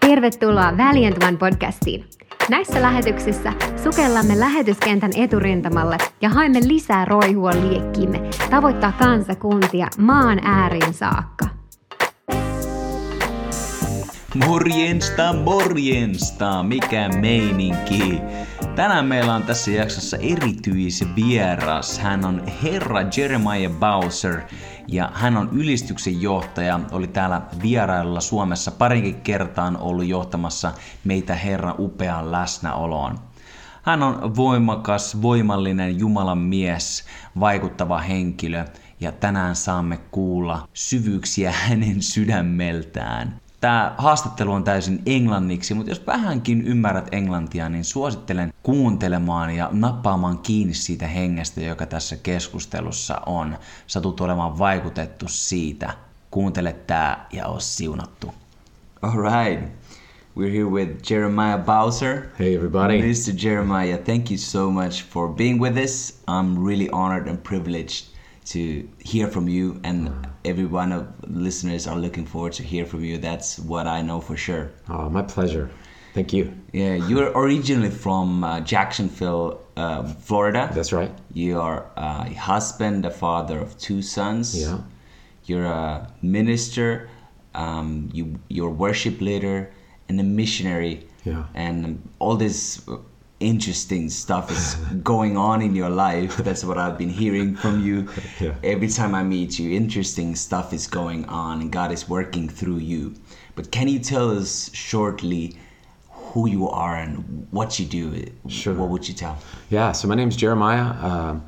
Tervetuloa Valiant One podcastiin. Näissä lähetyksissä sukellamme lähetyskentän eturintamalle ja haemme lisää roihua liekkiimme tavoittaa kansakuntia maan ääriin saakka. Morjensta, morjensta, mikä meininki. Tänään meillä on tässä jaksossa erityisvieras. Hän on herra Jeremiah Bowser ja hän on ylistyksen johtaja. Oli täällä vierailulla Suomessa parinkin kertaan ollut johtamassa meitä herra upeaan läsnäoloon. Hän on voimakas, voimallinen Jumalan mies, vaikuttava henkilö ja tänään saamme kuulla syvyyksiä hänen sydämeltään. Tämä haastattelu on täysin englanniksi, mutta jos vähänkin ymmärrät englantia, niin suosittelen kuuntelemaan ja nappaamaan kiinni siitä hengestä, joka tässä keskustelussa on. Sä tulet olemaan vaikutettu siitä. Kuuntele tää ja oo siunattu. Alright. We're here with Jeremiah Bowser. Hey everybody. Mr. Jeremiah, thank you so much for being with us. I'm really honored and privileged to hear from you and every one of the listeners are looking forward to hear from you. That's what i know for sure. Oh my pleasure. Thank you. Yeah you're originally from uh, jacksonville uh, florida. That's right. You are a husband a father of two sons. Yeah. You're a minister um, you you're worship leader and a missionary. Yeah. And all this interesting stuff is going on in your life. That's what I've been hearing from you. Yeah. Every time I meet you, interesting stuff is going on and God is working through you. But can you tell us shortly who you are and what you do? Sure. What would you tell? Yeah, so my name's Jeremiah. Um,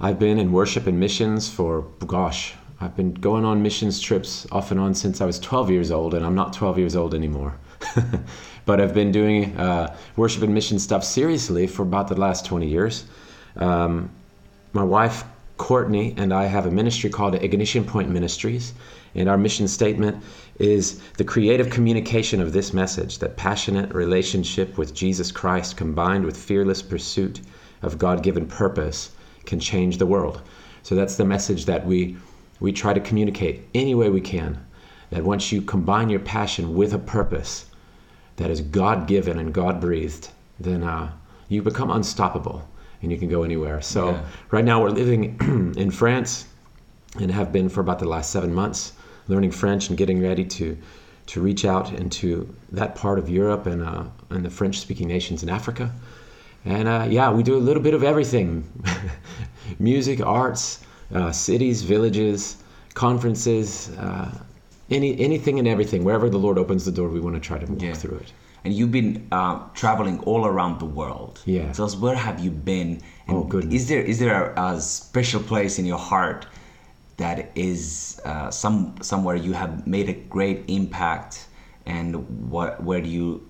I've been in worship and missions for, gosh, I've been going on missions trips off and on since I was 12 years old, and I'm not 12 years old anymore. but I've been doing uh, worship and mission stuff seriously for about the last 20 years. Um, my wife, Courtney, and I have a ministry called Ignition Point Ministries, and our mission statement is the creative communication of this message that passionate relationship with Jesus Christ combined with fearless pursuit of God given purpose can change the world. So that's the message that we, we try to communicate any way we can. That once you combine your passion with a purpose, that is God given and God breathed, then uh, you become unstoppable and you can go anywhere. So Yeah. right now we're living in France and have been for about the last seven months, learning French and getting ready to to reach out into that part of Europe and uh, and the French-speaking nations in Africa. And uh, yeah, we do a little bit of everything: music, arts, uh, cities, villages, conferences, uh, any anything and everything. Wherever the Lord opens the door, we want to try to walk Yeah. through it. And you've been uh, traveling all around the world. Yeah. So where have you been? And Oh, goodness. Is there is there a, a special place in your heart that is uh, some somewhere you have made a great impact, and what where do you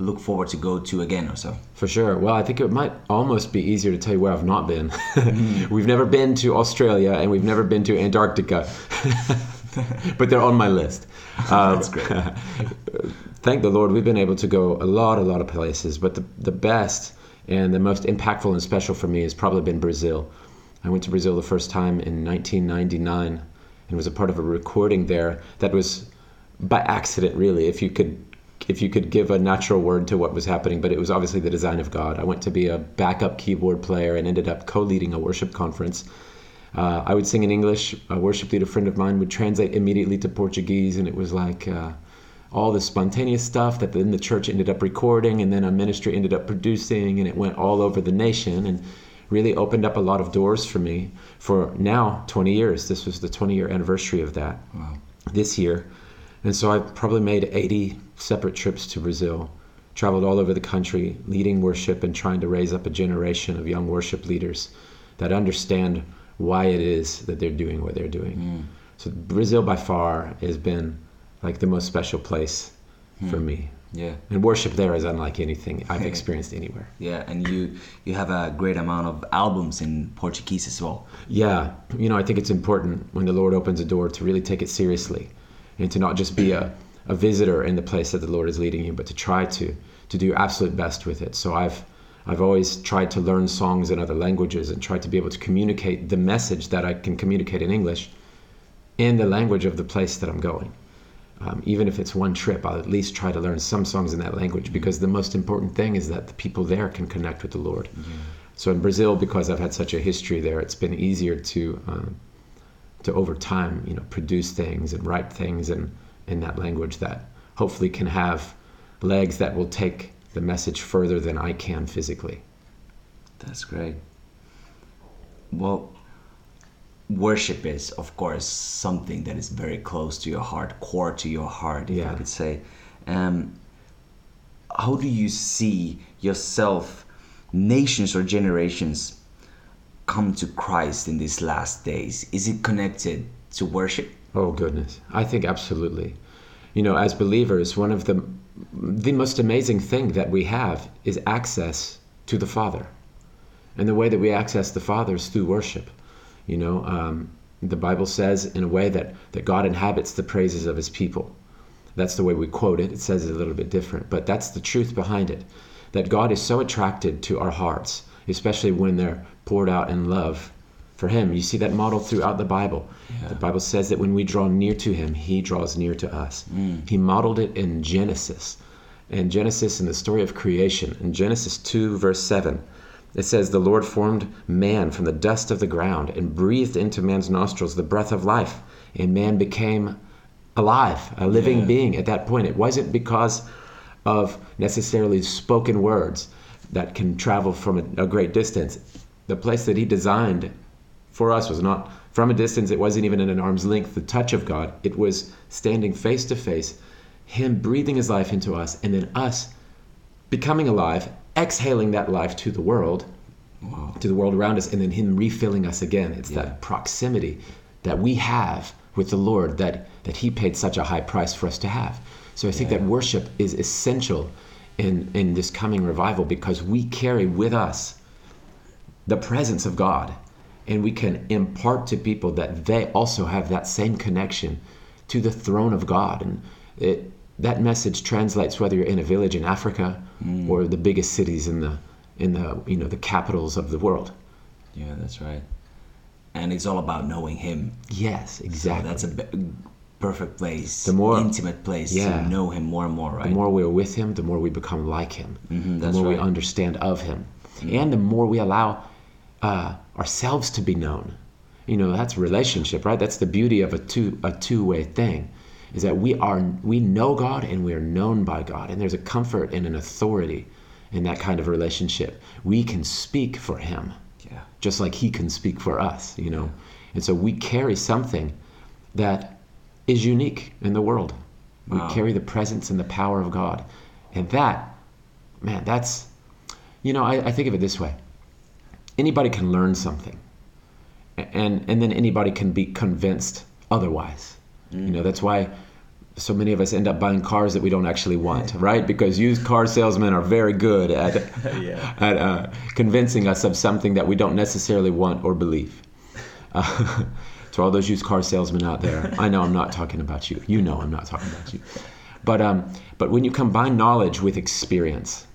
look forward to go to again or so? For sure. Well, I think it might almost be easier to tell you where I've not been. we've never been to Australia and we've never been to Antarctica, but they're on my list. Um, That's great. thank the Lord, we've been able to go a lot, a lot of places. But the, the best and the most impactful and special for me has probably been Brazil. I went to Brazil the first time in 1999 and was a part of a recording there that was by accident, really. If you could, if you could give a natural word to what was happening, but it was obviously the design of God. I went to be a backup keyboard player and ended up co-leading a worship conference. Uh, I would sing in English. A worship leader friend of mine would translate immediately to Portuguese, and it was like uh, all this spontaneous stuff that then the church ended up recording, and then a ministry ended up producing, and it went all over the nation, and really opened up a lot of doors for me. For now, 20 years. This was the 20 year anniversary of that Wow. this year, and so I've probably made 80 separate trips to Brazil. Traveled all over the country, leading worship and trying to raise up a generation of young worship leaders that understand why it is that they're doing what they're doing. Mm. So Brazil by far has been like the most special place for mm. me. Yeah. And worship there is unlike anything I've experienced anywhere. Yeah, and you you have a great amount of albums in Portuguese as well. Yeah, you know, I think it's important when the Lord opens a door to really take it seriously and to not just be a, a visitor in the place that the Lord is leading you, but to try to to do your absolute best with it. So I've I've always tried to learn songs in other languages and tried to be able to communicate the message that I can communicate in English in the language of the place that I'm going. Um, even if it's one trip, I'll at least try to learn some songs in that language because the most important thing is that the people there can connect with the Lord. So in Brazil, because I've had such a history there, it's been easier to um, to over time, you know, produce things and write things in in that language that hopefully can have legs that will take the message further than I can physically. That's great. Well, worship is, of course, something that is very close to your heart, core to your heart, if I could say. Um, how do you see yourself, nations or generations, come to Christ in these last days? Is it connected to worship? Oh goodness, I think absolutely. You know, as believers, one of the the most amazing thing that we have is access to the Father, and the way that we access the Father is through worship. You know, um, the Bible says in a way that that God inhabits the praises of His people. That's the way we quote it. It says it a little bit different, but that's the truth behind it. That God is so attracted to our hearts, especially when they're poured out in love for Him. You see that model throughout the Bible. The Bible says that when we draw near to Him, He draws near to us. Mm. He modeled it in Genesis. In Genesis, in the story of creation, in Genesis 2, verse 7, it says, The Lord formed man from the dust of the ground and breathed into man's nostrils the breath of life, and man became alive, a living Yeah. being at that point. It wasn't because of necessarily spoken words that can travel from a, a great distance. The place that he designed for us was not from a distance, it wasn't even at an arm's length, the touch of God. It was standing face to face, him breathing his life into us, and then us becoming alive, exhaling that life to the world, to the world around us, and then him refilling us again. It's Yeah. that proximity that we have with the Lord that, that he paid such a high price for us to have. So I think that worship is essential in, in this coming revival because we carry with us the presence of God and we can impart to people that they also have that same connection to the throne of God and it that message translates whether you're in a village in Africa or the biggest cities in the in the you know the capitals of the world. Yeah, that's right. And it's all about knowing Him. Yes, So exactly. that's a perfect place, The more- intimate place Yeah. to know Him more and more, right? The more we're with him, the more we become like him. Mhm, the more we right. Mm-hmm. understand of him. And the more we allow uh, ourselves to be known. You know, that's relationship, right? That's the beauty of a two a two-way thing. Is that we are we know God and we are known by God. And there's a comfort and an authority in that kind of relationship. We can speak for him yeah. just like he can speak for us, you know. And so we carry something that is unique in the world. Wow. We carry the presence and the power of God. And that, man, that's, you know, I, I think of it this way anybody can learn something, and, and then anybody can be convinced otherwise. You know, that's why so many of us end up buying cars that we don't actually want, right? Because used car salesmen are very good at Yeah. at uh, convincing us of something that we don't necessarily want or believe. Uh, to all those used car salesmen out there, I know I'm not talking about you. You know I'm not talking about you. But um, but when you combine knowledge with experience.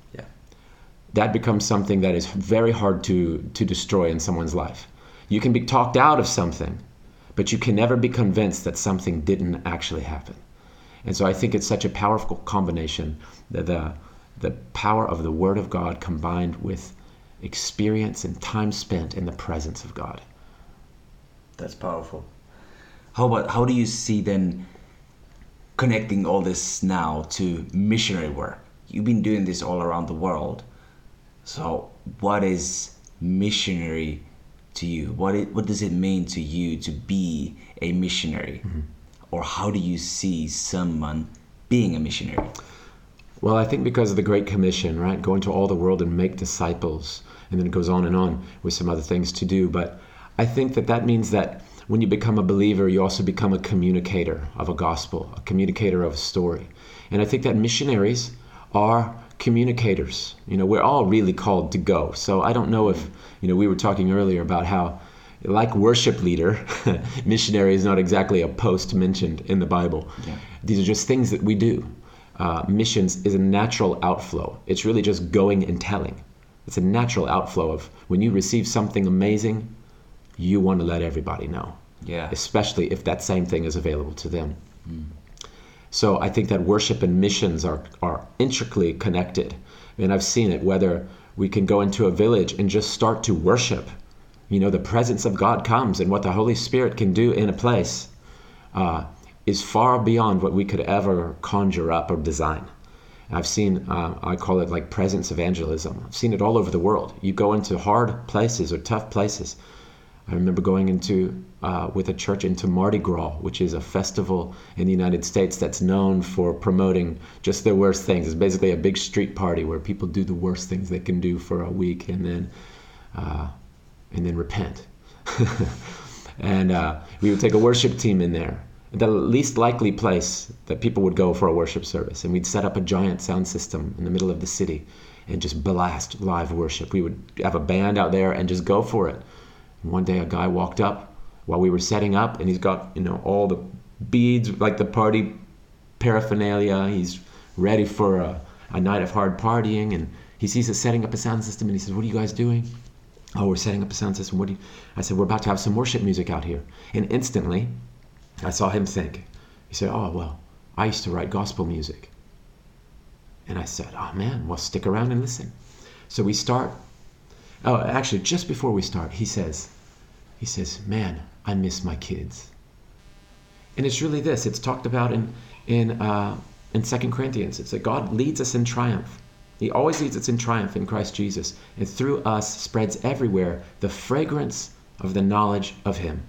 That becomes something that is very hard to to destroy in someone's life. You can be talked out of something, but you can never be convinced that something didn't actually happen. And so I think it's such a powerful combination that the the power of the Word of God combined with experience and time spent in the presence of God. That's powerful. How about how do you see then connecting all this now to missionary work? You've been doing this all around the world. So what is missionary to you? What it, what does it mean to you to be a missionary? Mm-hmm. Or how do you see someone being a missionary? Well, I think because of the Great Commission, right? Go into all the world and make disciples. And then it goes on and on with some other things to do. But I think that that means that when you become a believer, you also become a communicator of a gospel, a communicator of a story. And I think that missionaries are communicators. You know, we're all really called to go. So I don't know if, you know, we were talking earlier about how, like worship leader, missionary is not exactly a post mentioned in the Bible. Yeah. These are just things that we do. Uh, missions is a natural outflow. It's really just going and telling. It's a natural outflow of when you receive something amazing, you want to let everybody know. Yeah. especially if that same thing is available to them. So I think that worship and missions are, are intricately connected. And I've seen it whether we can go into a village and just start to worship. You know, the presence of God comes, and what the Holy Spirit can do in a place uh, is far beyond what we could ever conjure up or design. I've seen, uh, I call it like presence evangelism. I've seen it all over the world. You go into hard places or tough places. I remember going into, uh, with a church into Mardi Gras, which is a festival in the United States that's known for promoting just the worst things. It's basically a big street party where people do the worst things they can do for a week and then, uh, and then repent. and uh, we would take a worship team in there the least likely place that people would go for a worship service. And we'd set up a giant sound system in the middle of the city and just blast live worship. We would have a band out there and just go for it. One day a guy walked up while we were setting up and he's got, you know, all the beads, like the party paraphernalia. He's ready for a, a night of hard partying and he sees us setting up a sound system and he says, What are you guys doing? Oh, we're setting up a sound system. What do you? I said, We're about to have some worship music out here. And instantly, I saw him think. He said, Oh, well, I used to write gospel music. And I said, Oh, man, well, stick around and listen. So we start. Oh, actually, just before we start, he says, he says, Man, I miss my kids. And it's really this. It's talked about in in uh, in Second Corinthians. It's that God leads us in triumph. He always leads us in triumph in Christ Jesus, and through us spreads everywhere the fragrance of the knowledge of Him.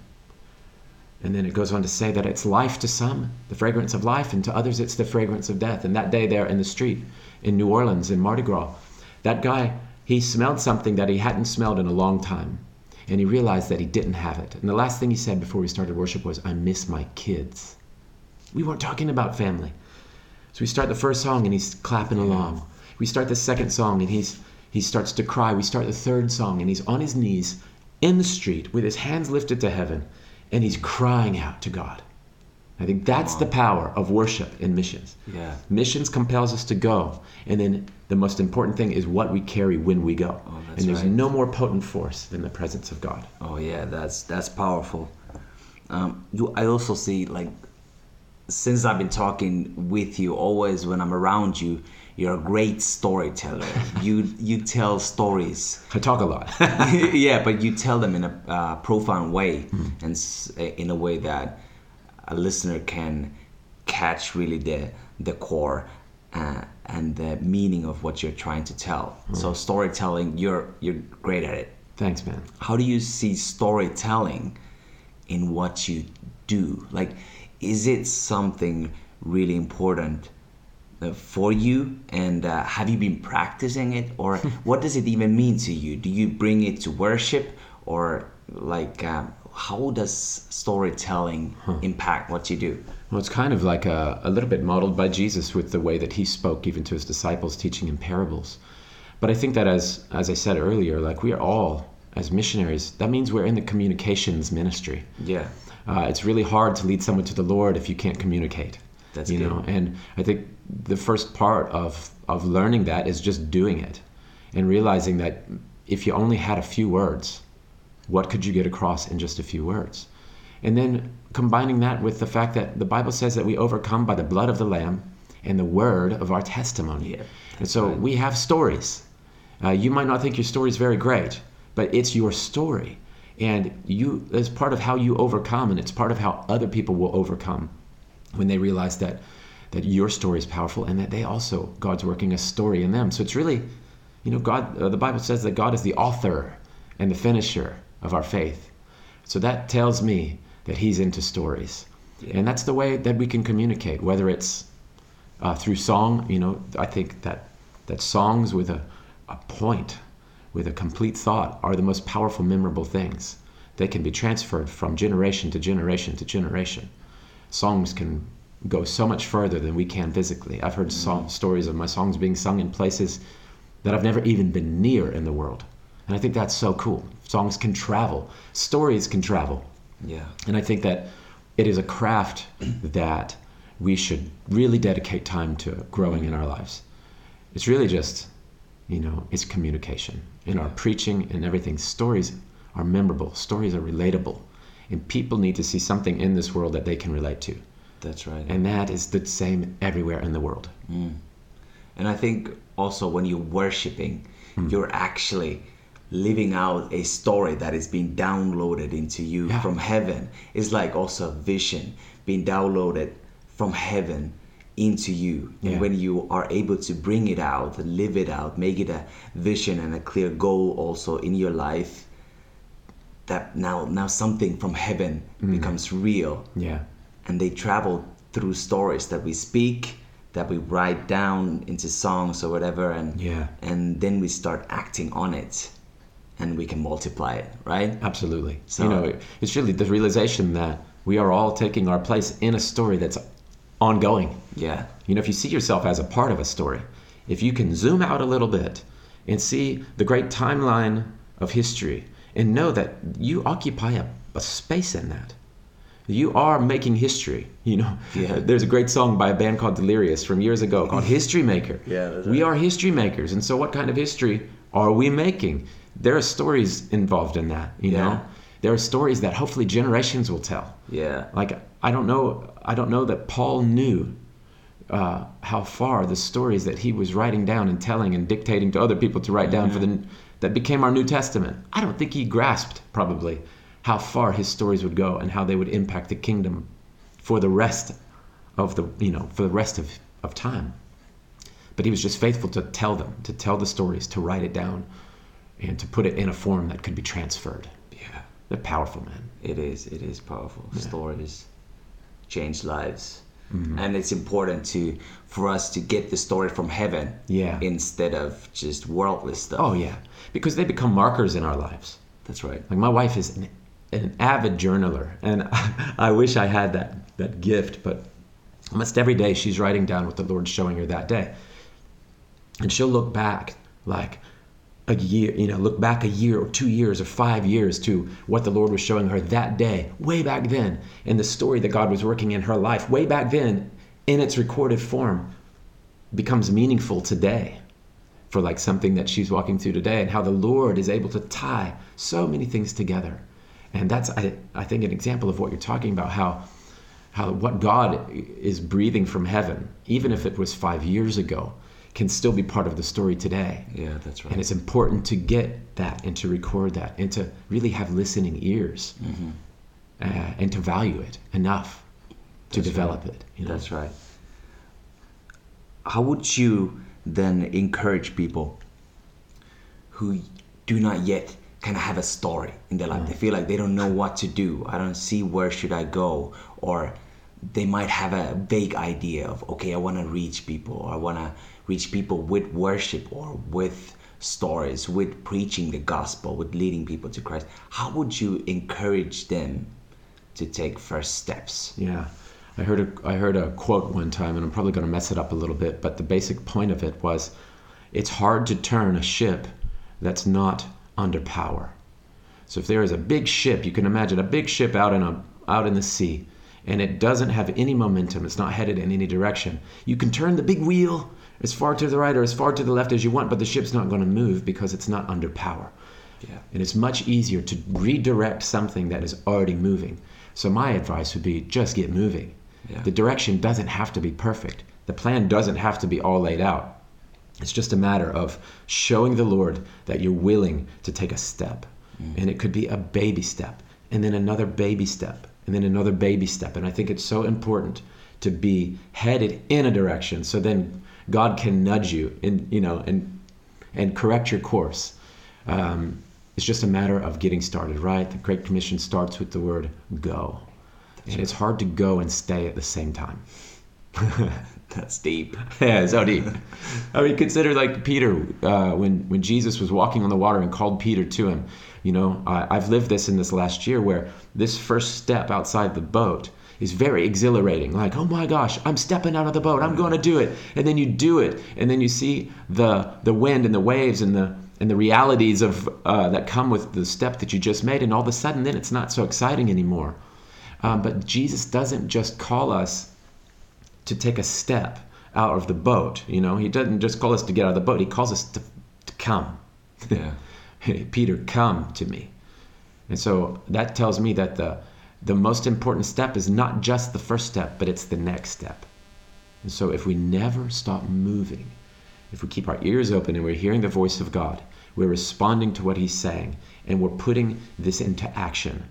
And then it goes on to say that it's life to some, the fragrance of life, and to others it's the fragrance of death. And that day there in the street in New Orleans in Mardi Gras, that guy, he smelled something that he hadn't smelled in a long time. And he realized that he didn't have it. And the last thing he said before we started worship was, I miss my kids. We weren't talking about family. So we start the first song and he's clapping along. We start the second song and he's he starts to cry. We start the third song and he's on his knees in the street with his hands lifted to heaven and he's crying out to God. I think that's the power of worship in missions. Yeah. Missions compels us to go, and then the most important thing is what we carry when we go. Oh, that's and there's right. no more potent force than the presence of God. Oh yeah, that's that's powerful. Um, you, I also see like since I've been talking with you, always when I'm around you, you're a great storyteller. you you tell stories. I talk a lot. yeah, but you tell them in a uh, profound way and s- in a way that a listener can catch really the the core uh, and the meaning of what you're trying to tell. So storytelling, you're you're great at it. Thanks, man. how do you see storytelling in what you do? Like is it something really important uh, for you? And uh, have you been practicing it? Or what does it even mean to you? Do you bring it to worship or like um, how does storytelling impact what you do Well, it's kind of like a, a little bit modeled by Jesus with the way that he spoke even to his disciples, teaching in parables. But I think that as as I said earlier, like we are all as missionaries, that means we're in the communications ministry. yeah Uh, it's really hard to lead someone to the Lord if you can't communicate. That's you good. know, and I think the first part of of learning that is just doing it, and realizing that if you only had a few words, what could you get across in just a few words? And then combining that with the fact that the Bible says that we overcome by the blood of the Lamb and the word of our testimony. Yeah, and so we have stories. Uh, you might not think your story is very great, but it's your story. And you, it's part of how you overcome, and it's part of how other people will overcome when they realize that that your story is powerful and that they also God's working a story in them. So it's really, you know, God. Uh, the Bible says that God is the author and the finisher of our faith. So that tells me that He's into stories, and that's the way that we can communicate. Whether it's uh, through song, you know, I think that that songs with a, a point, with a complete thought, are the most powerful, memorable things. They can be transferred from generation to generation to generation songs can go so much further than we can physically. I've heard song, stories of my songs being sung in places that I've never even been near in the world. And I think that's so cool. Songs can travel, stories can travel. yeah And I think that it is a craft that we should really dedicate time to growing in our lives. It's really just, you know, it's communication. In our preaching and everything, stories are memorable, stories are relatable. And people need to see something in this world that they can relate to. That's right. And that is the same everywhere in the world. And I think also when you're worshiping, Hmm. you're actually living out a story that is being downloaded into you Yeah. from heaven. is like also a vision being downloaded from heaven into you. Yeah. And when you are able to bring it out, live it out, make it a vision and a clear goal also in your life, that now now something from heaven Hmm. becomes real Yeah. and they travel through stories that we speak that we write down into songs or whatever and Yeah. and then we start acting on it and we can multiply it right Absolutely. So- you know, it's really the realization that we are all taking our place in a story that's ongoing. yeah You know, if you see yourself as a part of a story, if you can zoom out a little bit and see the great timeline of history and know that you occupy a, a space in that. You are making history. You know, Yeah. there's a great song by a band called Delirious from years ago called History Maker. Yeah, that's we are history makers. And so, what kind of history are we making? There are stories involved in that, you Yeah. know? There are stories that hopefully generations will tell. Yeah. Like i don't know i don't know that paul knew uh, how far the stories that he was writing down and telling and dictating to other people to write down for the that became our new testament. I don't think he grasped probably how far his stories would go and how they would impact the kingdom for the rest of the you know for the rest of, of time. But he was just faithful to tell them to tell the stories to write it down and to put it in a form that could be transferred. Yeah. They're powerful man it is it is powerful. Stories change lives. Mm-hmm. And it's important to for us to get the story from heaven Yeah. instead of just worldly stuff. Oh yeah. Because they become markers in our lives. That's right. Like my wife is an, an avid journaler, and I, wish I had that that gift. But almost every day she's writing down what the Lord's showing her that day, and she'll look back like a year, you know, look back a year or two years or five years to what the Lord was showing her that day, way back then, and the story that God was working in her life way back then, in its recorded form, becomes meaningful today for like something that she's walking through today and how the Lord is able to tie so many things together. And that's I, I think an example of what you're talking about how how what God is breathing from heaven, even if it was 5 years ago, can still be part of the story today. yeah that's right And it's important to get that and to record that and to really have listening ears uh, and to value it enough to develop it. You know? That's right. How would you then encourage people who do not yet kind of have a story in their life? They feel like they don't know what to do. I don't see where should I go, or they might have a vague idea of okay, I want to reach people, I want to reach people with worship or with stories, with preaching the gospel, with leading people to Christ. How would you encourage them to take first steps? Yeah. I heard a I heard a quote one time and I'm probably going to mess it up a little bit, but the basic point of it was it's hard to turn a ship that's not under power. So if there is a big ship, you can imagine a big ship out in a out in the sea and it doesn't have any momentum, it's not headed in any direction. You can turn the big wheel as far to the right or as far to the left as you want, but the ship's not going to move because it's not under power. Yeah. And it's much easier to redirect something that is already moving. So my advice would be just get moving. Yeah. The direction doesn't have to be perfect. The plan doesn't have to be all laid out. It's just a matter of showing the Lord that you're willing to take a step. Mm. And it could be a baby step, and then another baby step, and then another baby step. And I think it's so important to be headed in a direction so then God can nudge you and you know and and correct your course. Um, it's just a matter of getting started, right? The Great Commission starts with the word go. and it's hard to go and stay at the same time. That's deep. yeah, so deep. I mean, consider like Peter uh, when when Jesus was walking on the water and called Peter to him. You know, I, I've lived this in this last year where this first step outside the boat is very exhilarating. Like, oh my gosh, I'm stepping out of the boat. I'm going to do it. And then you do it, and then you see the the wind and the waves and the and the realities of uh, that come with the step that you just made, and all of a sudden, then it's not so exciting anymore. Um, but Jesus doesn't just call us to take a step out of the boat. You know, he doesn't just call us to get out of the boat. He calls us to, to come. Yeah. Peter, come to me. And so that tells me that the the most important step is not just the first step, but it's the next step. And so if we never stop moving, if we keep our ears open and we're hearing the voice of God, we're responding to what He's saying, and we're putting this into action,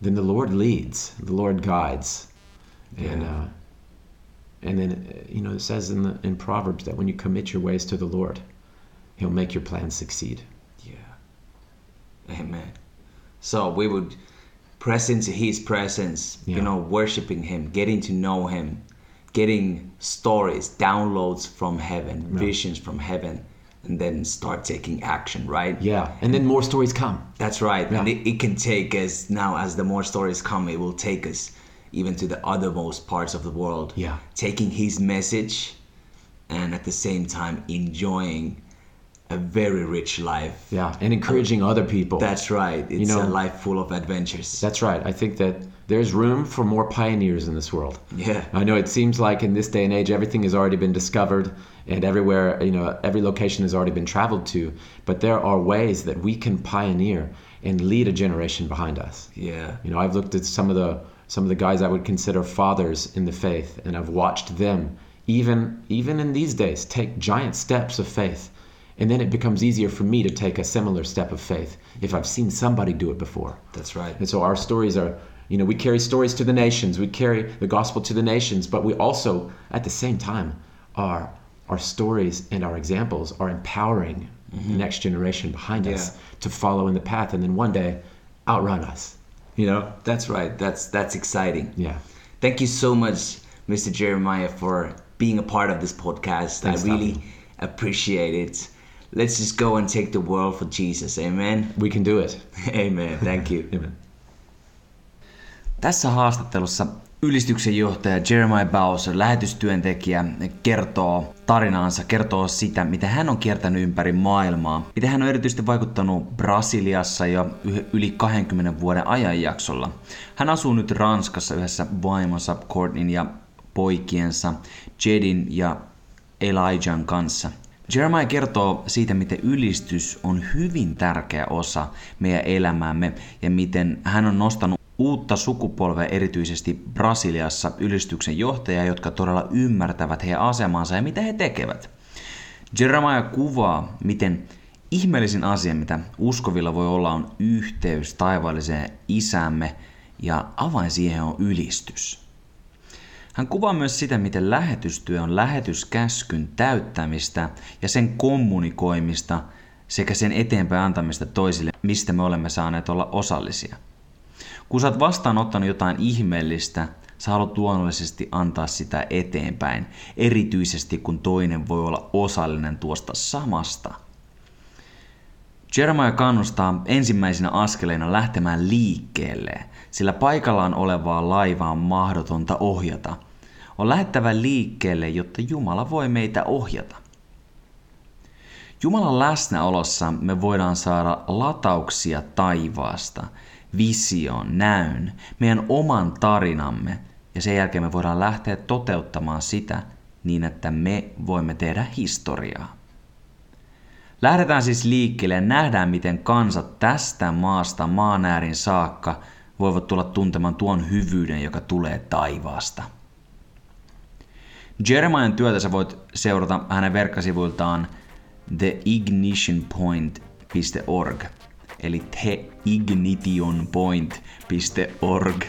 then the Lord leads, the Lord guides. And, uh, and then, uh, you know, it says in, the, in Proverbs that when you commit your ways to the Lord, He'll make your plans succeed. Yeah. Amen. So we would press into His presence, Yeah. you know, worshiping Him, getting to know Him, getting stories, downloads from heaven, visions from heaven, and then start taking action, right? Yeah, and then more stories come. That's right. And it, it can take us now, as the more stories come, it will take us even to the othermost parts of the world. Yeah. Taking His message and at the same time enjoying a very rich life. Yeah, and encouraging other people. That's right. It's know- a life full of adventures. That's right. I think that there's room for more pioneers in this world. Yeah. I know it seems like in this day and age everything has already been discovered and everywhere, you know, every location has already been traveled to, but there are ways that we can pioneer and lead a generation behind us. Yeah. You know, I've looked at some of the some of the guys I would consider fathers in the faith and I've watched them even even in these days take giant steps of faith. And then it becomes easier for me to take a similar step of faith if I've seen somebody do it before. That's right. And so our stories are, you know, we carry stories to the nations, we carry the gospel to the nations, but we also, at the same time, our our stories and our examples are empowering the mm-hmm. next generation behind us to follow in the path and then one day outrun us. You know? That's right. That's that's exciting. Yeah. Thank you so much, Mr. Jeremiah, for being a part of this podcast. Thanks, I really Tommy. appreciate it. Let's just go and take the world for Jesus. Amen. We can do it. Amen. Thank you. Amen. Tässä haastattelussa ylistyksen johtaja Jeremiah Bowser, lähetystyöntekijä, kertoo tarinaansa, kertoo sitä, miten hän on kiertänyt ympäri maailmaa, miten hän on erityisesti vaikuttanut Brasiliassa jo yli 20 vuoden ajanjaksolla. Hän asuu nyt Ranskassa yhdessä vaimonsa Courtneyn ja poikiensa Jedin ja Elijahn kanssa. Jeremiah kertoo siitä, miten ylistys on hyvin tärkeä osa meidän elämäämme ja miten hän on nostanut uutta sukupolvea erityisesti Brasiliassa ylistyksen johtajia, jotka todella ymmärtävät heidän asemansa ja mitä he tekevät. Jeremiah kuvaa, miten ihmeellisin asia, mitä uskovilla voi olla, on yhteys taivaalliseen isämme ja avain siihen on ylistys. Hän kuvaa myös sitä, miten lähetystyö on lähetyskäskyn täyttämistä ja sen kommunikoimista sekä sen eteenpäin antamista toisille, mistä me olemme saaneet olla osallisia. Kun sä oot vastaanottanut jotain ihmeellistä, sä haluat luonnollisesti antaa sitä eteenpäin, erityisesti kun toinen voi olla osallinen tuosta samasta. Jeremiah kannustaa ensimmäisenä askeleina lähtemään liikkeelle, sillä paikallaan olevaa laivaa on mahdotonta ohjata. On lähettävä liikkeelle, jotta Jumala voi meitä ohjata. Jumalan läsnäolossa me voidaan saada latauksia taivaasta, vision, näyn, meidän oman tarinamme ja sen jälkeen me voidaan lähteä toteuttamaan sitä niin, että me voimme tehdä historiaa. Lähdetään siis liikkeelle ja nähdään, miten kansat tästä maasta maan äärin saakka voivat tulla tuntemaan tuon hyvyyden, joka tulee taivaasta. Jeremian työtä sä voit seurata hänen verkkosivuiltaan theignitionpoint.org eli theignitionpoint.org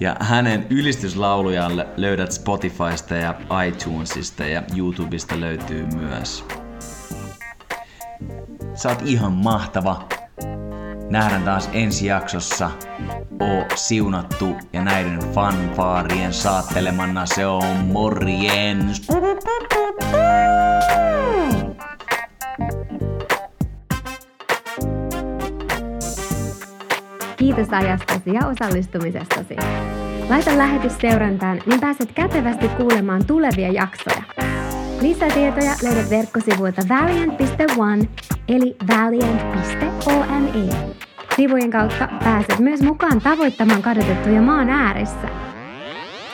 ja hänen ylistyslaulujaan lö- löydät Spotifysta ja iTunesista ja YouTubesta löytyy myös. Oot ihan mahtava. Nähdään taas ensi jaksossa. Oo siunattu ja näiden fanfaarien saattelemana se on morjens. Kiitos ajastasi ja osallistumisestasi. Laita lähetys seurantaan, niin pääset kätevästi kuulemaan tulevia jaksoja. Lisätietoja löydät verkkosivuilta valiant.one eli valiant.one. Sivujen kautta pääset myös mukaan tavoittamaan kadotettuja maan ääressä.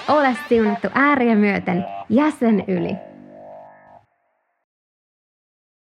Ole siunattu ääriä myöten ja sen yli.